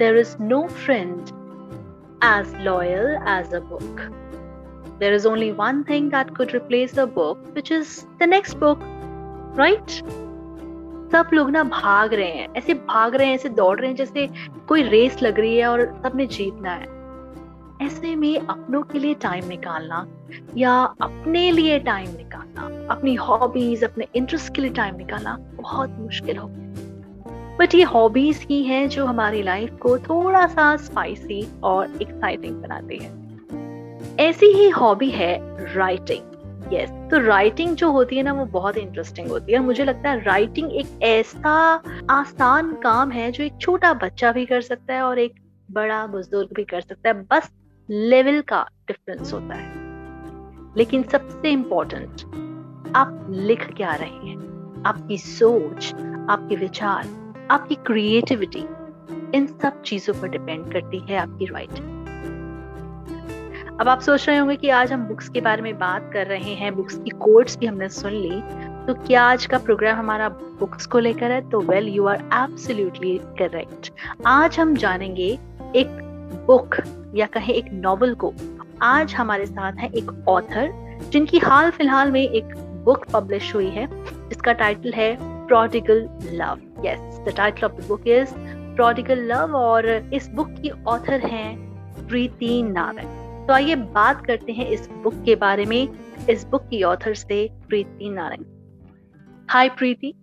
there is no friend as loyal as a book. There is only one thing that could replace a book, which is the next book, right? सब लोग ना भाग रहे हैं ऐसे भाग रहे हैं ऐसे दौड़ रहे हैं जैसे कोई रेस लग रही है और सबने जीतना है ऐसे में अपनों के लिए टाइम निकालना या अपने लिए टाइम निकालना अपनी हॉबीज अपने इंटरेस्ट के लिए टाइम निकालना बहुत मुश्किल हो बट ये हॉबीज ही हैं जो हमारी लाइफ को थोड़ा सा स्पाइसी और एक्साइटिंग बनाती है। ऐसी ही हॉबी है राइटिंग यस yes, तो राइटिंग जो होती है ना वो बहुत इंटरेस्टिंग होती है। मुझे लगता है राइटिंग एक ऐसा आसान काम है जो एक छोटा बच्चा भी कर सकता है और एक बड़ा बुज़ुर्ग भी कर सकता है। बस लेवल का डिफरेंस होता है। लेकिन सबसे इंपॉर्टेंट आप लिख क्या रहे हैं? आपकी सोच आपके विचार आपकी क्रिएटिविटी इन सब चीज़ों पर डिपेंड करती है आपकी राइटिंग अब आप सोच रहे होंगे कि आज हम बुक्स के बारे में बात कर रहे हैं बुक्स की कोट्स भी हमने सुन ली तो क्या आज का प्रोग्राम हमारा बुक्स को लेकर है? तो well you are absolutely correct आज हम जानेंगे एक बुक या कहें एक नॉवल को. आज हमारे साथ है एक ऑथर जिनकी हाल फ़िलहाल में एक बुक पब्लिश हुई है, जिसका टाइटल है prodigal love yes the title of the book is prodigal love और इस बुक की ऑथर हैं प्रीति नारायण तो आइए बात करते हैं इस बुक के बारे में इस बुक की ऑथर से Preeti Narayan hi Preeti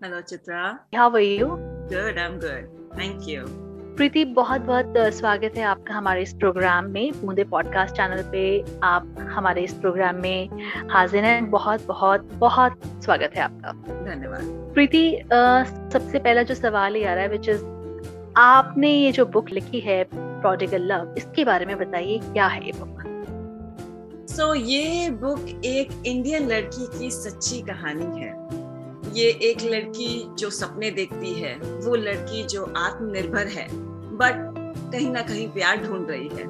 hello Chitra how are you good I am good thank you Preeti बहुत बहुत स्वागत है आपका हमारे इस प्रोग्राम में। बूंदे पॉडकास्ट चैनल पे आप हमारे इस प्रोग्राम में हाजिर हैं। बहुत बहुत बहुत स्वागत है आपका। धन्यवाद। प्रीति सबसे पहला जो सवाल ही आ रहा है विच इज़ आपने ये जो बुक लिखी है प्रोडिगल लव इसके बारे में बताइए क्या है ये बुक सो so, ये बुक एक इंडियन लड़की की सच्ची कहानी है। ये एक लड़की जो सपने देखती है वो लड़की जो आत्मनिर्भर है। बट कहीं ना कहीं प्यार ढूंढ रही है।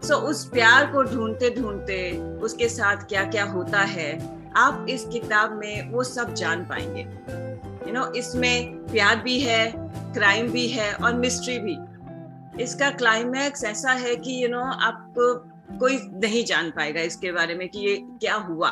सो so, उस प्यार को ढूंढते ढूंढते उसके साथ क्या क्या होता है आप इस किताब में वो सब जान पाएँगे। यू you नो know, इसमें प्यार भी है क्राइम भी है और मिस्ट्री भी। इसका क्लाइमैक्स ऐसा है कि यू you नो know, आप कोई नहीं जान पाएगा इसके बारे में कि ये क्या हुआ।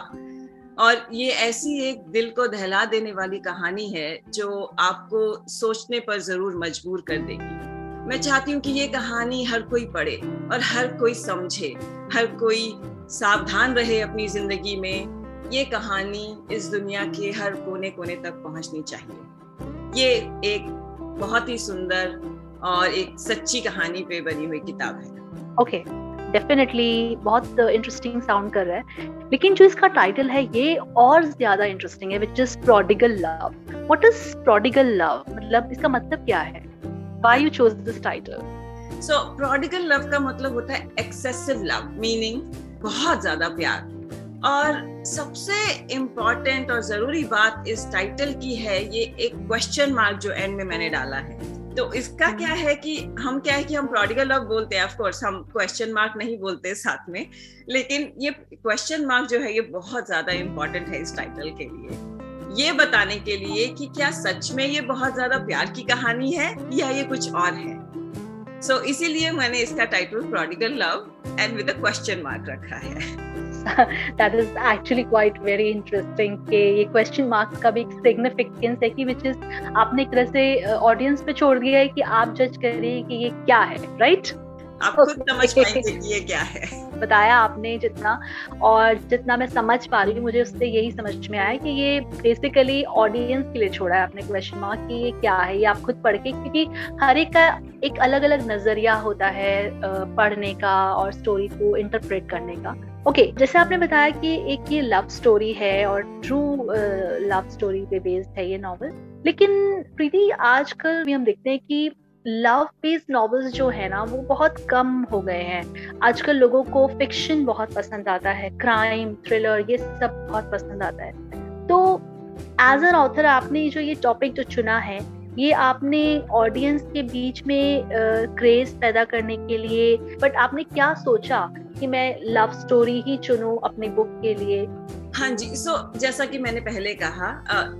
और ये ऐसी एक दिल को दहला देने वाली कहानी है जो आपको सोचने पर ज़रूर मजबूर कर देगी। मैं चाहती हूँ कि ये कहानी हर कोई पढ़े और हर कोई समझे, हर कोई सावधान रहे अपनी ज़िंदगी में। ये कहानी इस दुनिया के हर कोने कोने तक पहुंचनी चाहिए। ये एक बहुत ही सुंदर और एक सच्ची कहानी पे बनी हुई किताब है। Okay okay. डेफिनेटली बहुत इंटरेस्टिंग साउंड कर रहा है। लेकिन जो इसका टाइटल है, ये और ज़्यादा इंटरेस्टिंग है which is prodigal love what is prodigal love मतलब इसका मतलब क्या है? Why you chose this title so prodigal love का मतलब होता है एक्सेसिव लव मीनिंग बहुत ज़्यादा प्यार। और सबसे इम्पोर्टेंट और ज़रूरी बात इस टाइटल की है ये एक क्वेश्चन मार्क जो एंड में मैंने डाला है। तो इसका क्या हम्म। है कि हम क्या है कि हम प्रोडिगल लव बोलते हैं ऑफ़ कोर्स हम क्वेश्चन मार्क नहीं बोलते साथ में लेकिन ये क्वेश्चन मार्क जो है ये बहुत ज़्यादा इम्पोर्टेंट है इस टाइटल के लिए। ये बताने के लिए कि क्या सच में ये बहुत ज़्यादा प्यार की कहानी है या ये कुछ और है सो so, इसीलिए मैंने इसका title prodigal love and with question mark रखा है that is actually quite very interesting कि ये क्वेश्चन मार्क्स का भी एक सिग्निफिकेंस है कि विच इज़ आपने एक तरह से ऑडियंस पे छोड़ दिया है कि आप जज करिए कि ये क्या है राइट right? आप खुद समझ पाएँगे कि ये क्या है। बताया आपने जितना और जितना मैं समझ पा रही हूँ मुझे उससे यही समझ में आया कि ये बेसिकली ऑडियंस के लिए छोड़ा है आपने क्वेश्चन मार्क कि ये क्या है ये आप खुद पढ़ के क्योंकि हर एक का एक अलग अलग नज़रिया होता है पढ़ने का और स्टोरी को इंटरप्रेट करने का। ओके okay, जैसे आपने बताया कि एक ये लव स्टोरी है और ट्रू लव स्टोरी पे बेस्ड है ये नॉवल लेकिन प्रीति आजकल भी हम देखते हैं कि लव बेस्ड नॉवेल्स जो है ना वो बहुत कम हो गए हैं। आजकल लोगों को फिक्शन बहुत पसंद आता है क्राइम थ्रिलर ये सब बहुत पसंद आता है। तो एज एन ऑथर आपने जो ये टॉपिक जो चुना है ये आपने ऑडियंस के बीच में क्रेज uh, पैदा करने के लिए बट आपने क्या सोचा कि मैं लव स्टोरी ही चुनूं अपने बुक के लिए? हाँ जी सो so, जैसा कि मैंने पहले कहा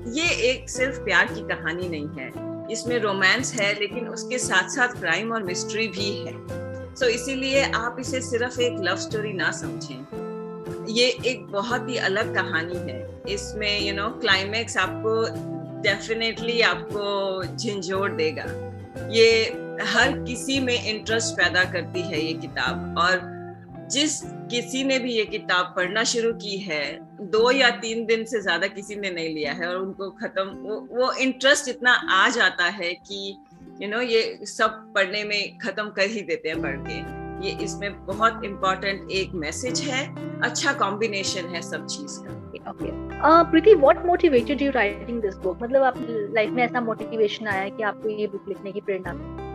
ये एक सिर्फ़ प्यार की कहानी नहीं है। इसमें रोमांस है लेकिन उसके साथ साथ क्राइम और मिस्ट्री भी है। सो so, इसीलिए आप इसे सिर्फ़ एक लव स्टोरी ना समझें। ये एक बहुत ही अलग कहानी है। इसमें यू नो क्लाइमेक्स आपको डेफिनेटली आपको झंझोड़ देगा। ये हर किसी में इंटरेस्ट पैदा करती है ये किताब और जिस किसी ने भी ये किताब पढ़ना शुरू की है दो या तीन दिन से ज़्यादा किसी ने नहीं लिया है और उनको खत्म वो वो इंटरेस्ट इतना आ जाता है कि यू you नो know, ये सब पढ़ने में खत्म कर ही देते हैं पढ़ के। ये इसमें बहुत इम्पोर्टेंट एक मैसेज है अच्छा कॉम्बिनेशन है सब चीज़ का। Preeti what motivated you writing this book मतलब आप लाइफ में ऐसा मोटिवेशन आया कि आपको ये बुक लिखने की प्रेरणा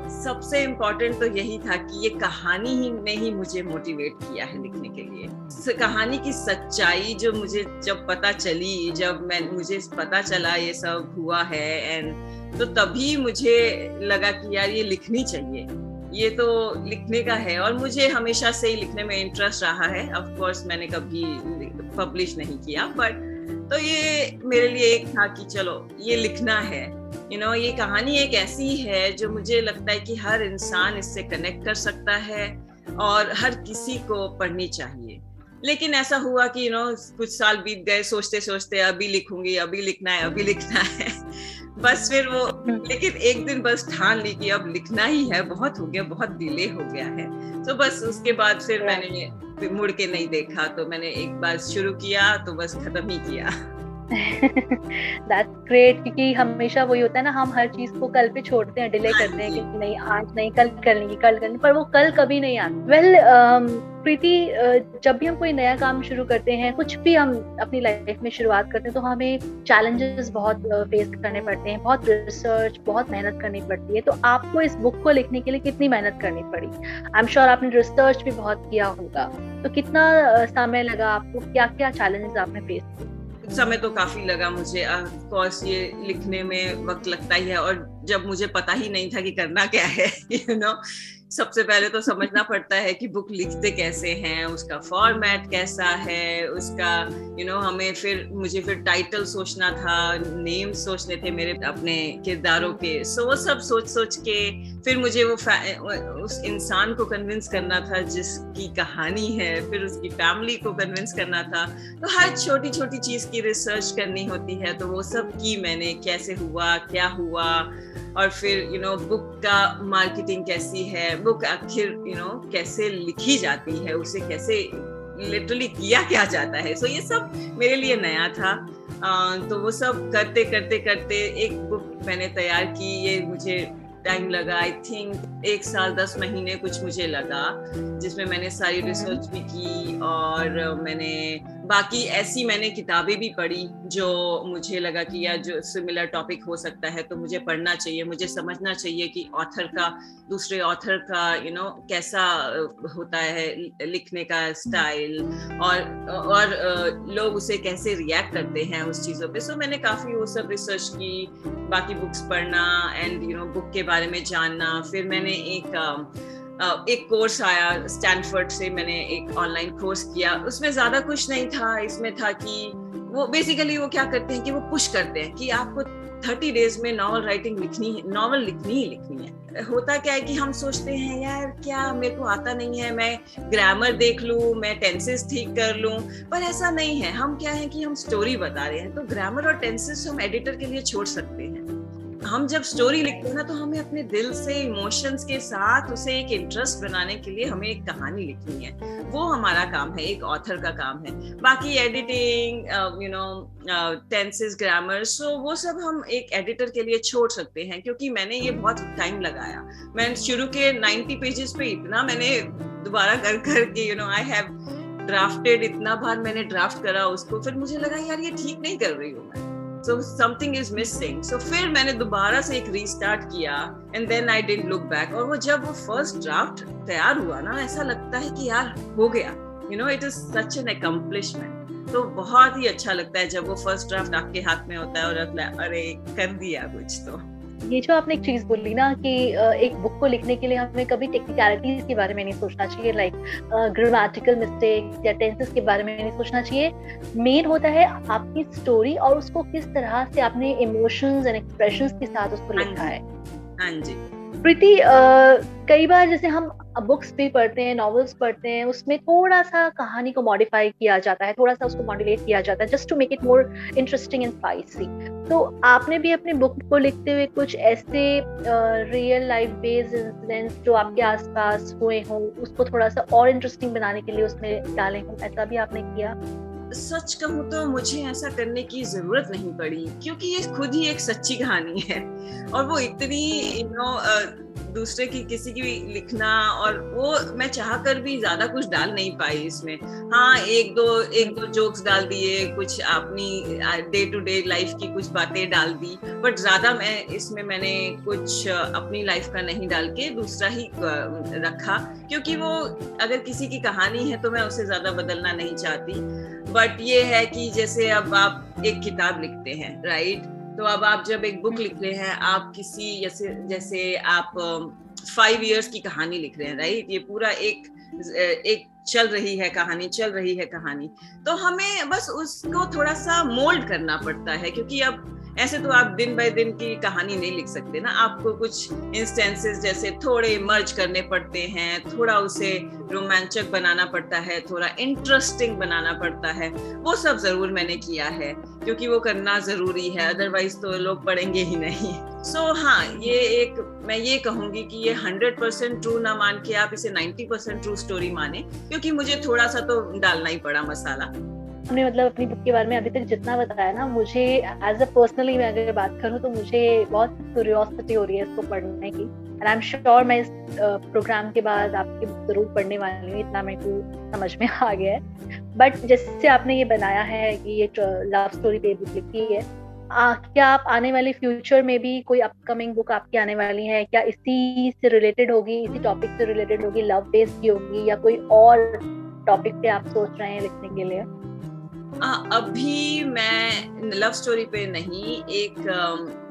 सबसे इम्पोर्टेंट तो यही था कि ये कहानी ही ने ही मुझे मोटिवेट किया है लिखने के लिए। कहानी की सच्चाई जो मुझे जब पता चली, जब मैं, मुझे पता चला ये सब हुआ है एंड तो तभी मुझे लगा कि यार ये लिखनी चाहिए। ये तो लिखने का है और मुझे हमेशा से ही लिखने में इंटरेस्ट रहा है। ऑफ़ कोर्स मैंने कभी पब्लिश नहीं किया बट तो ये मेरे लिए एक था कि चलो, ये लिखना है। यू नो ये कहानी एक ऐसी है जो मुझे लगता है कि हर इंसान इससे कनेक्ट कर सकता है और हर किसी को पढ़नी चाहिए। लेकिन ऐसा हुआ कि यू नो कुछ साल बीत गए सोचते सोचते अभी लिखूँगी, अभी लिखना है, अभी लिखना है। बस फिर वो, लेकिन एक दिन बस ठान ली कि अब लिखना ही है, बहुत हो गया, बहुत डिले हो गया है। तो बस उसके बाद फिर मैंने मुड़ के नहीं देखा तो मैंने एक बार शुरू किया तो बस खत्म ही किया। दैट्स ग्रेट क्योंकि हमेशा वही होता है ना हम हर चीज़ को कल पे छोड़ते हैं डिले करते हैं कि नहीं आज नहीं कल कर लेंगे कल कर लेंगे पर वो कल कभी नहीं आता। वेल well, प्रीति जब भी हम कोई नया काम शुरू करते हैं कुछ भी हम अपनी लाइफ में शुरुआत करते हैं तो हमें चैलेंजेस बहुत फेस करने पड़ते हैं बहुत रिसर्च बहुत मेहनत करनी पड़ती है तो आपको इस बुक को लिखने के लिए कितनी मेहनत करनी पड़ी? आई एम श्योर आपने रिसर्च भी बहुत किया होगा। तो कितना समय लगा आपको? क्या क्या चैलेंजेस आपने फेस किए? समय तो काफ़ी लगा मुझे। कोर्स ये लिखने में वक्त लगता ही है और जब मुझे पता ही नहीं था कि करना क्या है यू you नो know, सबसे पहले तो समझना पड़ता है कि बुक लिखते कैसे हैं उसका फॉर्मेट कैसा है उसका यू you नो know, हमें फिर मुझे फिर टाइटल सोचना था नेम सोचने थे मेरे अपने किरदारों के। सो so, वो सब सोच सोच के फिर मुझे वो उस इंसान को कन्विंस करना था जिसकी कहानी है फिर उसकी फैमिली को कन्विंस करना था। तो हर छोटी छोटी चीज़ की रिसर्च करनी होती है तो वो सब की मैंने कैसे हुआ क्या हुआ और फिर यू नो बुक का मार्केटिंग कैसी है बुक आखिर यू नो कैसे लिखी जाती है उसे कैसे लिटरली किया क्या जाता है। सो so, ये सब मेरे लिए नया था। तो वो सब करते करते करते एक बुक मैंने तैयार की ये मुझे टाइम लगा आई थिंक एक साल दस महीने कुछ मुझे लगा जिसमें मैंने सारी रिसर्च हम्म। भी की और मैंने बाकी ऐसी मैंने किताबें भी पढ़ी जो मुझे लगा कि यार जो सिमिलर टॉपिक हो सकता है तो मुझे पढ़ना चाहिए मुझे समझना चाहिए कि ऑथर का दूसरे ऑथर का यू you नो know, कैसा होता है लिखने का स्टाइल और और लोग उसे कैसे रिएक्ट करते हैं उस चीज़ों पे। सो so, मैंने काफ़ी वो सब रिसर्च की बाकी बुक्स पढ़ना एंड यू नो बुक के बारे में जानना। फिर मैंने एक एक कोर्स आया स्टैनफर्ड से मैंने एक ऑनलाइन कोर्स किया। उसमें ज़्यादा कुछ नहीं था, इसमें था कि वो बेसिकली वो क्या करते हैं कि वो पुश करते हैं कि आपको थर्टी डेज़ में नॉवल राइटिंग लिखनी है नॉवल लिखनी ही लिखनी है। होता क्या है कि हम सोचते हैं, यार, क्या मेरे को आता नहीं है, मैं ग्रामर देख लूँ, मैं टेंसेस ठीक कर लूँ। पर ऐसा नहीं है, हम क्या है कि हम स्टोरी बता रहे हैं तो ग्रामर और टेंसेस हम एडिटर के लिए छोड़ सकते हैं। हम जब स्टोरी लिखते हैं ना तो हमें अपने दिल से इमोशंस के साथ उसे एक इंटरेस्ट बनाने के लिए हमें एक कहानी लिखनी है। वो हमारा काम है, एक ऑथर का काम है। बाकी editing you know tenses grammar so वो सब हम एक एडिटर के लिए छोड़ सकते हैं, क्योंकि मैंने ये बहुत टाइम लगाया। मैं शुरू के 90 पेजेस पे इतना मैंने दोबारा कर कर के you know I have drafted इतना बार मैंने ड्राफ्ट करा उसको, फिर मुझे लगा, यार, ये ठीक नहीं कर रही हूँ मैं। So something is missing so फिर मैंने दोबारा से एक रीस्टार्ट किया and then I didn't look back और वो जब वो फ़र्स्ट ड्राफ्ट तैयार हुआ ना, ऐसा लगता है कि यार हो गया। You know it is such an accomplishment तो बहुत ही अच्छा लगता है जब वो फ़र्स्ट ड्राफ्ट आपके हाथ में होता है और अरे, कर दिया कुछ तो। ये जो आपने एक चीज़ बोली ना कि एक बुक को लिखने के लिए हमें कभी टेक्निकलिटीज के बारे में नहीं सोचना चाहिए लाइक ग्रामेटिकल मिस्टेक या टेंसेस के बारे में नहीं सोचना चाहिए। मेन होता है आपकी स्टोरी और उसको किस तरह से आपने इमोशंस एंड एक्सप्रेशंस के साथ उसको हाँ लिखा है। हाँ जी। प्रीति कई बार जैसे हम बुक्स भी पढ़ते हैं नॉवेल्स पढ़ते हैं, उसमें थोड़ा सा कहानी को मॉडिफाई किया जाता है थोड़ा सा उसको मॉड्यूलेट किया जाता है just to make it more interesting and spicy तो आपने भी अपने बुक को लिखते हुए कुछ ऐसे रियल लाइफ बेस्ड इंसिडेंट्स जो आपके आसपास हुए हों, उसको थोड़ा सा और इंटरेस्टिंग बनाने के लिए उसमें डाले हों, ऐसा भी आपने किया? सच कहूँ तो मुझे ऐसा करने की ज़रूरत नहीं पड़ी, क्योंकि ये खुद ही एक सच्ची कहानी है। और वो इतनी यू नो दूसरे की, किसी की लिखना और वो मैं चाह कर भी ज़्यादा कुछ डाल नहीं पाई इसमें। हाँ एक दो एक दो जोक्स डाल दिए, कुछ अपनी डे टू डे लाइफ की कुछ बातें डाल दी बट ज़्यादा मैं इसमें मैंने कुछ अपनी लाइफ का नहीं डाल के दूसरा ही रखा, क्योंकि वो अगर किसी की कहानी है तो मैं उसे ज़्यादा बदलना नहीं चाहती। बट ये है कि जैसे अब आप एक किताब लिखते हैं राइट तो अब आप जब एक बुक लिख रहे हैं, आप किसी जैसे जैसे आप फाइव इयर्स की कहानी लिख रहे हैं राइट ये पूरा एक एक चल रही है कहानी, चल रही है कहानी। तो हमें बस उसको थोड़ा सा मोल्ड करना पड़ता है, क्योंकि अब ऐसे तो आप दिन बाय दिन की कहानी नहीं लिख सकते ना। आपको कुछ इंस्टेंसेस जैसे थोड़े मर्ज करने पड़ते हैं थोड़ा उसे रोमांचक बनाना पड़ता है थोड़ा इंटरेस्टिंग बनाना पड़ता है वो सब ज़रूर मैंने किया है क्योंकि वो करना ज़रूरी है अदरवाइज़ तो लोग पढ़ेंगे ही नहीं। सो so, हाँ ये एक मैं ये कहूँगी कि ये हंड्रेड परसेंट ट्रू ना मान के आप इसे नाइन्टी परसेंट ट्रू स्टोरी माने क्योंकि मुझे थोड़ा सा तो डालना ही पड़ा मसाला। आपने मतलब अपनी बुक के बारे में अभी तक जितना बताया ना मुझे एज अ पर्सनली मैं अगर बात करूँ तो मुझे बहुत क्यूरियोसिटी हो रही है इसको पढ़ने की। एंड आई एम श्योर मैं इस प्रोग्राम के बाद आपकी बुक ज़रूर पढ़ने वाली हूँ इतना मेरे को समझ में आ गया है। बट जैसे आपने ये बनाया है कि ये लव स्टोरी पे बुक लिखी है आ, क्या आप आने वाले फ्यूचर में भी कोई अपकमिंग बुक आपकी आने वाली है? क्या इसी से रिलेटेड होगी इसी टॉपिक से रिलेटेड होगी लव बेस्ड की होगी या कोई और टॉपिक पे आप सोच रहे हैं लिखने के लिए? आ, अभी मैं लव स्टोरी पे नहीं एक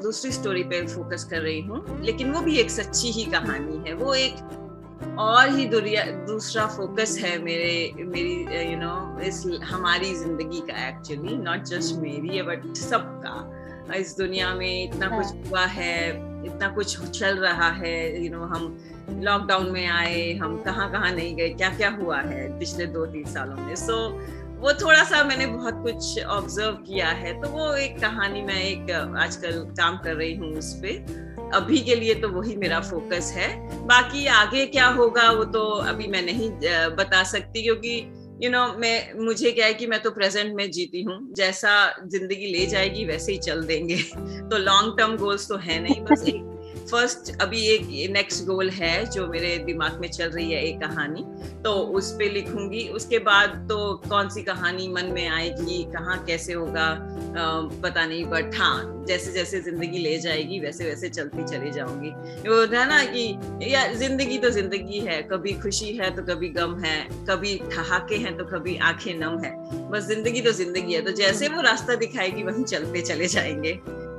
दूसरी स्टोरी पे फोकस कर रही हूँ लेकिन वो भी एक सच्ची ही कहानी है। वो एक और ही दुनिया दूसरा फोकस है मेरे मेरी यू नो इस हमारी ज़िंदगी का एक्चुअली नॉट जस्ट मेरी बट सबका। इस दुनिया में इतना कुछ हाँ। हुआ है इतना कुछ चल रहा है यू नो हम लॉकडाउन में आए हम कहाँ कहाँ नहीं गए क्या क्या हुआ है पिछले दो तीन सालों में। सो so, वो थोड़ा सा मैंने बहुत कुछ ऑब्ज़र्व किया है तो वो एक कहानी मैं एक आजकल काम कर रही हूँ उस पर अभी के लिए तो वही मेरा फोकस है। बाकी आगे क्या होगा वो तो अभी मैं नहीं बता सकती क्योंकि यू you नो know, मैं मुझे क्या है कि मैं तो प्रेजेंट में जीती हूँ। जैसा ज़िंदगी ले जाएगी वैसे ही चल देंगे। तो लॉन्ग टर्म गोल्स तो है नहीं बस एक फ़र्स्ट अभी एक नेक्स्ट गोल है जो मेरे दिमाग में चल रही है, एक कहानी। तो उस पर लिखूँगी। उसके बाद तो कौन सी कहानी मन में आएगी, कहाँ कैसे होगा पता नहीं बट हाँ जैसे जैसे ज़िंदगी ले जाएगी, वैसे वैसे चलती चली जाऊँगी। वो है ना कि, या ज़िंदगी तो ज़िंदगी है। कभी खुशी है तो कभी गम है। कभी ठहाके हैं तो कभी आँखें नम है। बस ज़िंदगी तो ज़िंदगी है। तो जैसे वो रास्ता दिखाएगी, वहीं चलते चले जाएँगे।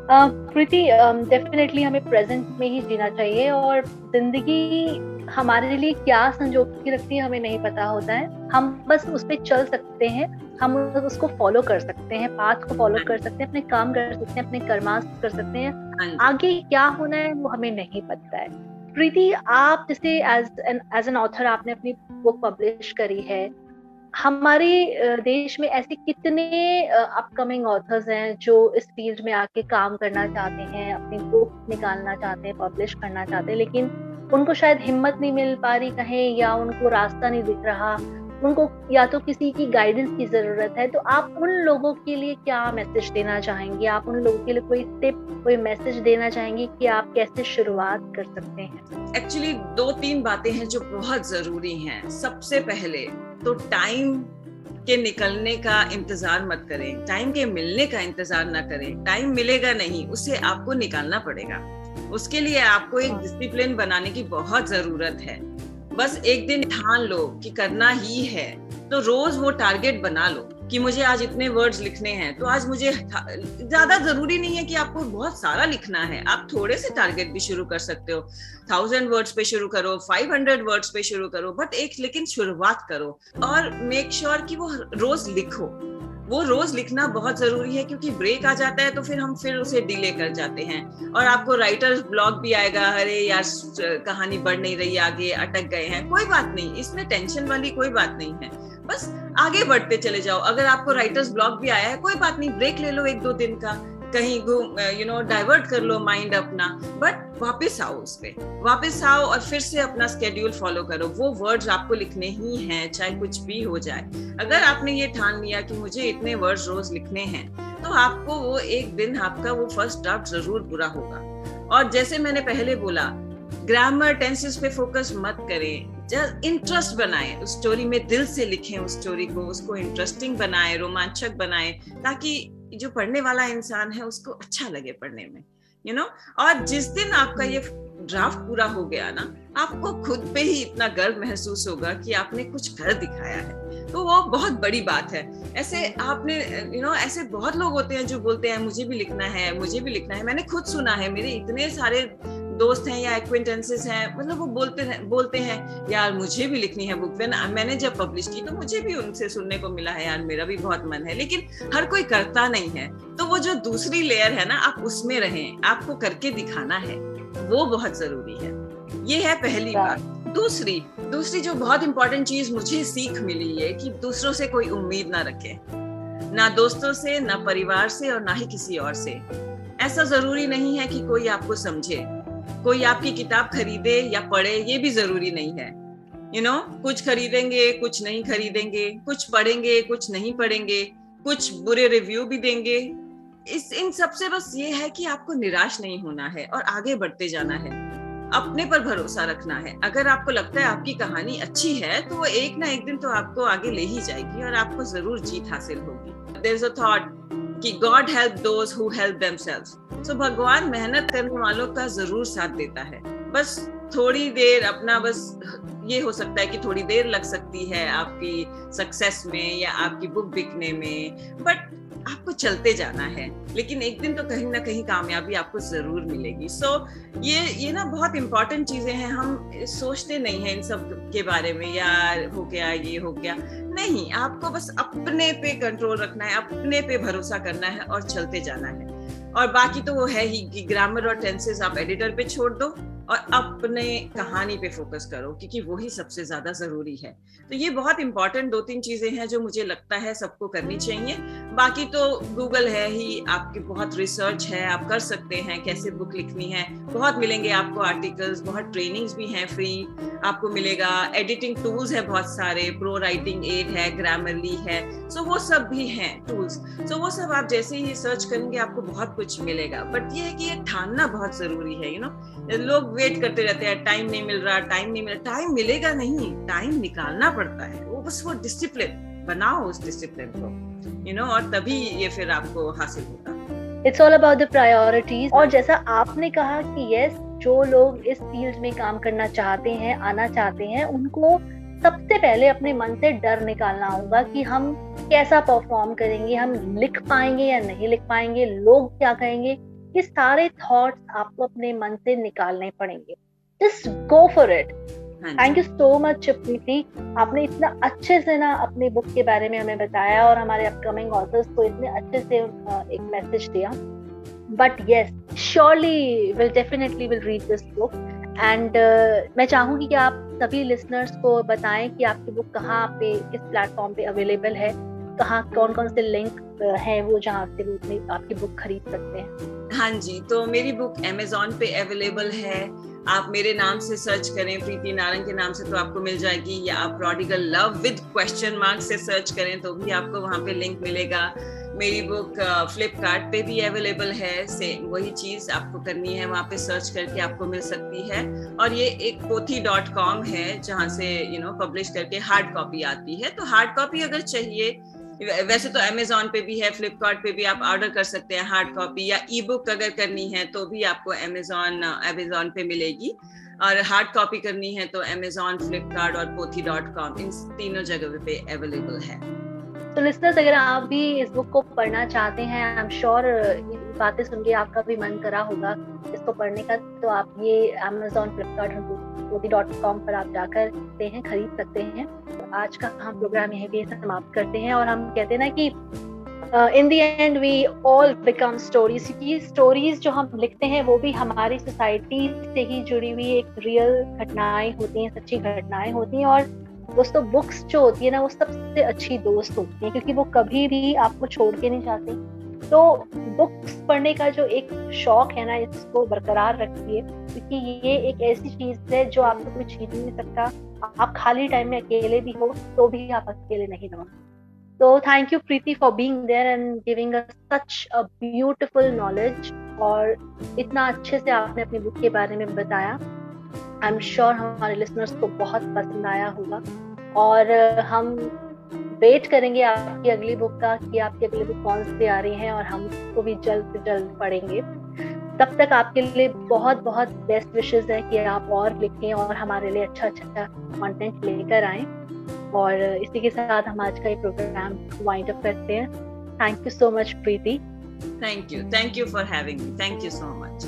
प्रीति डेफिनेटली हमें प्रेजेंट में ही जीना चाहिए और ज़िंदगी हमारे लिए क्या संजोग की रखती है हमें नहीं पता होता है। हम बस उस पर चल सकते हैं हम उसको फॉलो कर सकते हैं पाथ को फॉलो कर सकते हैं अपने काम कर सकते हैं अपने कर्मास कर सकते हैं। हाँ आगे क्या होना है वो हमें नहीं पता है। प्रीति आप जैसे as an as an author आपने अपनी बुक पब्लिश करी है हमारे देश में ऐसे कितने अपकमिंग ऑथर्स हैं जो इस फ़ील्ड में आके काम करना चाहते हैं, अपनी बुक निकालना चाहते हैं पब्लिश करना चाहते हैं, लेकिन उनको शायद हिम्मत नहीं मिल पा रही कहीं या उनको रास्ता नहीं दिख रहा। उनको या तो किसी की गाइडेंस की ज़रूरत है तो आप उन लोगों के लिए क्या मैसेज देना चाहेंगे? आप उन लोगों के लिए कोई टिप कोई मैसेज देना चाहेंगे कि आप कैसे शुरुआत कर सकते हैं? एक्चुअली दो तीन बातें हैं जो बहुत ज़रूरी हैं। सबसे पहले तो टाइम के निकलने का इंतज़ार मत करें। टाइम के मिलने का इंतज़ार ना करें। टाइम मिलेगा नहीं उसे आपको निकालना पड़ेगा। उसके लिए आपको एक डिसिप्लिन बनाने की बहुत ज़रूरत है। बस एक दिन ठान लो कि करना ही है। तो रोज वो टारगेट बना लो कि मुझे आज इतने वर्ड्स लिखने हैं तो आज मुझे ज़्यादा ज़रूरी नहीं है कि आपको बहुत सारा लिखना है। आप थोड़े से टारगेट भी शुरू कर सकते हो। थाउज़ेंड वर्ड्स पे शुरू करो फाइव हंड्रेड वर्ड्स पे शुरू करो बट एक, लेकिन शुरुआत करो और मेक श्योर sure कि वो रोज लिखो। वो रोज लिखना बहुत ज़रूरी है, क्योंकि ब्रेक आ जाता है तो फिर हम फिर उसे डिले कर जाते हैं। और आपको राइटर्स ब्लॉग भी आएगा, अरे यार, कहानी बढ़ नहीं रही, आगे अटक गए हैं। कोई बात नहीं, इसमें टेंशन वाली कोई बात नहीं है। बस आगे बढ़ते चले जाओ। अगर आपको राइटर्स ब्लॉग भी आया है, कोई बात नहीं ब्रेक ले लो एक दो दिन का। कहीं घूम यू नो डाइवर्ट कर लो माइंड अपना बट वापस आओ उस पे वापस आओ और फिर से अपना स्केड्यूल फॉलो करो। वो वर्ड्स आपको लिखने ही हैं, चाहे कुछ भी हो जाए। अगर आपने ये ठान लिया कि मुझे इतने वर्ड्स रोज लिखने हैं तो आपको वो एक दिन आपका वो फ़र्स्ट ड्राफ्ट ज़रूर बुरा होगा। और जैसे मैंने पहले बोला ग्रामर टेंसेस पे फोकस मत करें। जस्ट इंटरेस्ट बनाए। उस स्टोरी में दिल से लिखें उस स्टोरी को, उसको इंटरेस्टिंग बनाए, रोमांचक बनाए, ताकि जो पढ़ने वाला इंसान है उसको अच्छा लगे पढ़ने में यू you नो know? और जिस दिन आपका ये ड्राफ्ट पूरा हो गया ना आपको खुद पे ही इतना गर्व महसूस होगा कि आपने कुछ कर दिखाया है तो वो बहुत बड़ी बात है ऐसे आपने यू you नो know, ऐसे बहुत लोग होते हैं जो बोलते हैं मुझे भी लिखना है मुझे भी लिखना है मैंने खुद सुना है मेरे इतने सारे दोस्त हैं या एक्विंटेंसेस हैं मतलब वो बोलते हैं बोलते हैं यार मुझे भी लिखनी है बुक वेन मैंने जब पब्लिश की तो मुझे भी उनसे सुनने को मिला है यार मेरा भी बहुत मन है। लेकिन हर कोई करता नहीं है। तो वो जो दूसरी लेयर है ना आप उसमें रहें आपको करके दिखाना है। वो बहुत ज़रूरी है। ये है पहली बात। दूसरी दूसरी जो बहुत इंपॉर्टेंट चीज़ मुझे सीख मिली है कि दूसरों से कोई उम्मीद ना रखे। ना दोस्तों से ना परिवार से और ना ही किसी और से। ऐसा ज़रूरी नहीं है कि कोई आपको समझे। कोई आपकी किताब खरीदे या पढ़े ये भी ज़रूरी नहीं है। यू you नो know, कुछ खरीदेंगे कुछ नहीं खरीदेंगे कुछ पढ़ेंगे कुछ नहीं पढ़ेंगे कुछ बुरे रिव्यू भी देंगे। इस इन सबसे बस ये है कि आपको निराश नहीं होना है और आगे बढ़ते जाना है। अपने पर भरोसा रखना है। अगर आपको लगता है आपकी कहानी अच्छी है तो वो एक ना एक दिन तो आपको आगे ले ही जाएगी और आपको ज़रूर जीत हासिल होगी। देर इज़ अ थॉट कि God help those who help themselves so भगवान मेहनत करने वालों का ज़रूर साथ देता है। बस थोड़ी देर अपना बस ये हो सकता है कि थोड़ी देर लग सकती है आपकी सक्सेस में या आपकी बुक बिकने में। बट आपको चलते जाना है। लेकिन एक दिन तो कहीं ना कहीं कामयाबी आपको ज़रूर मिलेगी। सो so, ये ये ना बहुत इंपॉर्टेंट चीज़ें हैं। हम सोचते नहीं है इन सब के बारे में यार हो गया ये हो गया। नहीं आपको बस अपने पे कंट्रोल रखना है अपने पे भरोसा करना है और चलते जाना है। और बाकी तो वो है ही कि ग्रामर और टेंसेस आप एडिटर पे छोड़ दो। और अपने कहानी पे फोकस करो, क्योंकि वही सबसे ज़्यादा ज़रूरी है। तो ये बहुत इंपॉर्टेंट दो तीन चीज़ें हैं जो मुझे लगता है सबको करनी चाहिए। बाकी तो गूगल है ही, आपकी बहुत रिसर्च है, आप कर सकते हैं, कैसे बुक लिखनी है। बहुत मिलेंगे आपको आर्टिकल्स बहुत ट्रेनिंग्स भी हैं फ्री आपको मिलेगा एडिटिंग टूल्स है बहुत सारे प्रो राइटिंग एड है ग्रामरली है। सो वो सब भी हैं टूल्स सो वो सब आप जैसे ही सर्च करेंगे, आपको बहुत कुछ मिलेगा। बट ये है कि ये ठानना बहुत ज़रूरी है यू नो लोग वेट करते रहते हैं टाइम नहीं मिल रहा टाइम नहीं मिल रहा। टाइम मिलेगा नहीं टाइम निकालना पड़ता है। वो बस वो डिसिप्लिन बनाओ उस डिसिप्लिन को यू नो और तभी ये फिर आपको हासिल होगा। It's all about the priorities और जैसा आपने कहा कि यस जो लोग इस फ़ील्ड में काम करना चाहते हैं, आना चाहते हैं, उनको सबसे पहले अपने मन से डर निकालना होगा कि हम कैसा परफॉर्म करेंगे, हम लिख पाएँगे या नहीं लिख पाएँगे, लोग क्या कहेंगे। ये सारे थॉट्स आपको अपने मन से निकालने पड़ेंगे। Just go for it thank you so much Preeti आपने इतना अच्छे से ना अपने बुक के बारे में हमें बताया और हमारे अपकमिंग ऑथर्स को इतने अच्छे से एक मैसेज दिया। But yes surely will definitely will read this book and मैं चाहूँगी कि आप सभी लिसनर्स को बताएँ कि आपकी बुक कहाँ पे किस प्लेटफॉर्म पे अवेलेबल है। कहाँ कौन कौन से लिंक है वो जहाँ आपके रूप में आपकी बुक खरीद सकते हैं? हाँ जी तो मेरी बुक अमेजोन पे अवेलेबल है। आप मेरे नाम से सर्च करें, प्रीति नारंग के नाम से तो आपको मिल जाएगी। या आप prodigal love with question mark से सर्च करें तो भी आपको वहाँ पे लिंक मिलेगा। मेरी बुक फ्लिपकार्ट पे भी अवेलेबल है। सेम वही चीज़ आपको करनी है। वहाँ पे सर्च करके आपको मिल सकती है। और ये एक पोथी डॉट कॉम है, जहाँ से यू नो पब्लिश करके हार्ड कॉपी आती है। तो हार्ड कॉपी अगर चाहिए वैसे तो अमेजोन पे भी है फ्लिपकार्ट पे भी आप ऑर्डर कर सकते हैं हार्ड कॉपी या ई बुक अगर करनी है तो भी आपको अमेजोन अमेजोन पे मिलेगी। और हार्ड कॉपी करनी है तो अमेजोन फ्लिपकार्ट और पोथी डॉट कॉम इन तीनों जगह पे अवेलेबल है। तो लिस्टर्स अगर आप भी इस बुक को पढ़ना चाहते हैं आई एम श्योर बातें सुन के आपका भी मन करा होगा इसको पढ़ने का तो आप ये अमेजोन फ्लिपकार्ट डॉट कॉम पर आप जाकर सकते हैं, खरीद सकते हैं। आज का हम प्रोग्राम यहीं पे समाप्त करते हैं और हम कहते हैं ना कि in the end we all become stories क्योंकि स्टोरीज जो हम लिखते हैं वो भी हमारी सोसाइटी से ही जुड़ी हुई एक रियल घटनाएँ होती हैं, सच्ची घटनाएँ होती हैं और दोस्तों बुक्स जो होती है ना, वो सबसे अच्छी दोस्त होती है, क्योंकि वो कभी भी आपको छोड़ के नहीं जाती। तो बुक्स पढ़ने का जो एक शौक है ना, इसको बरकरार रखिए, क्योंकि ये एक ऐसी चीज़ है जो आपको कोई छीन नहीं सकता। आप खाली टाइम में अकेले भी हो तो भी आप अकेले नहीं रहो तो thank you Preeti for being there and giving us such a beautiful knowledge और इतना अच्छे से आपने अपनी बुक के बारे में बताया। आई एम श्योर हमारे लिसनर्स को बहुत पसंद आया होगा। और हम वेट करेंगे आपकी अगली बुक का कि आपकी अगली बुक कौन सी आ रही है और हम उसको भी जल्द से जल्द पढ़ेंगे। तब तक आपके लिए बहुत बहुत बेस्ट विशेष है कि आप और लिखें और हमारे लिए अच्छा अच्छा कंटेंट लेकर आए। और इसी के साथ हम आज का ये प्रोग्राम वाइंड अप करते हैं। Thank you so much Preeti thank you thank you for having me thank you so much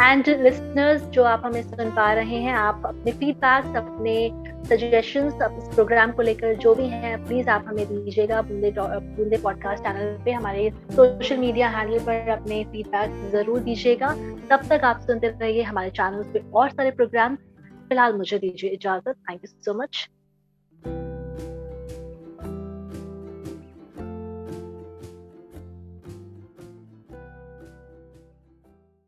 and listeners जो आप हमें सुन पा रहे हैं आप अपने फीडबैक्स अपने सजेशंस इस प्रोग्राम को लेकर जो भी हैं प्लीज़ आप हमें दीजिएगा बूंदे बूंदे पॉडकास्ट चैनल पे, हमारे सोशल मीडिया हैंडल पर अपने फीडबैक ज़रूर दीजिएगा। तब तक आप सुनते रहिए हमारे चैनल पे और सारे प्रोग्राम फ़िलहाल मुझे दीजिए इजाज़त। Thank you so much